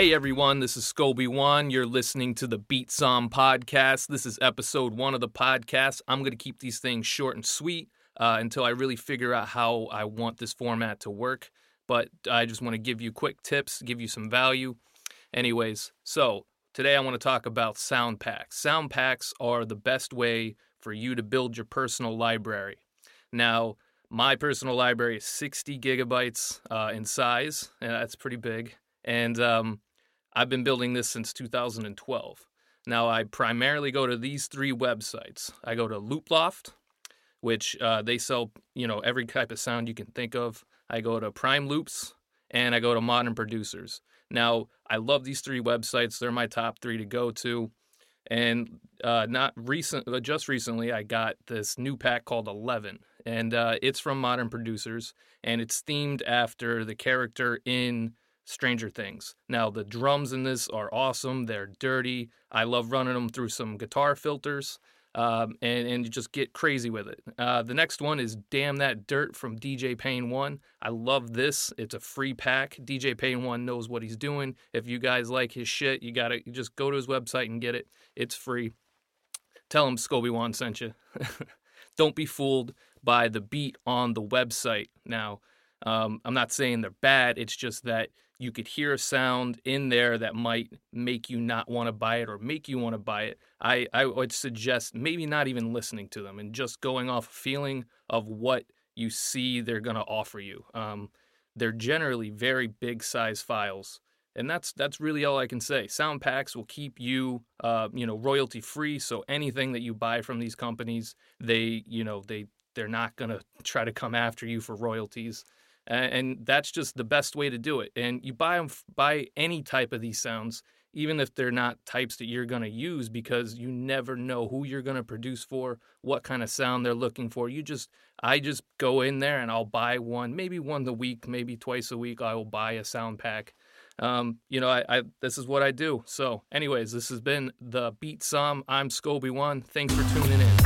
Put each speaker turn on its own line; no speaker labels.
Hey everyone, this is Skobie One. You're listening to the Beat podcast. This is episode one of the podcast. I'm going to keep these things short and sweet uh, until I really figure out how I want this format to work. But I just want to give you quick tips, give you some value. Anyways, so today I want to talk about sound packs. Sound packs are the best way for you to build your personal library. Now, my personal library is 60 gigabytes uh, in size, and that's pretty big. And um, I've been building this since 2012. Now, I primarily go to these three websites. I go to Loop Loft, which uh, they sell, you know, every type of sound you can think of. I go to Prime Loops, and I go to Modern Producers. Now, I love these three websites. They're my top three to go to. And uh, not recent, but just recently, I got this new pack called Eleven, and uh, it's from Modern Producers, and it's themed after the character in Stranger Things. Now, the drums in this are awesome. They're dirty. I love running them through some guitar filters. Um, and, and you just get crazy with it. Uh, the next one is Damn That Dirt from DJ Pain 1. I love this. It's a free pack. DJ Pain 1 knows what he's doing. If you guys like his shit, you gotta just go to his website and get it. It's free. Tell him Skobie One sent you. Don't be fooled by the beat on the website. Now, um, I'm not saying they're bad. It's just that you could hear a sound in there that might make you not want to buy it or make you want to buy it. I, I would suggest maybe not even listening to them and just going off a feeling of what you see they're going to offer you. Um, they're generally very big size files. And that's that's really all I can say. Sound packs will keep you, uh, you know, royalty free. So anything that you buy from these companies, they, you know, they they're not gonna try to come after you for royalties and that's just the best way to do it. And you buy them, buy any type of these sounds, even if they're not types that you're going to use, because you never know who you're going to produce for, what kind of sound they're looking for. You just, I just go in there and I'll buy one, maybe one a week, maybe twice a week. I will buy a sound pack. Um, you know, I, I this is what I do. So, anyways, this has been the Beat Somm. I'm Skobie One. Thanks for tuning in.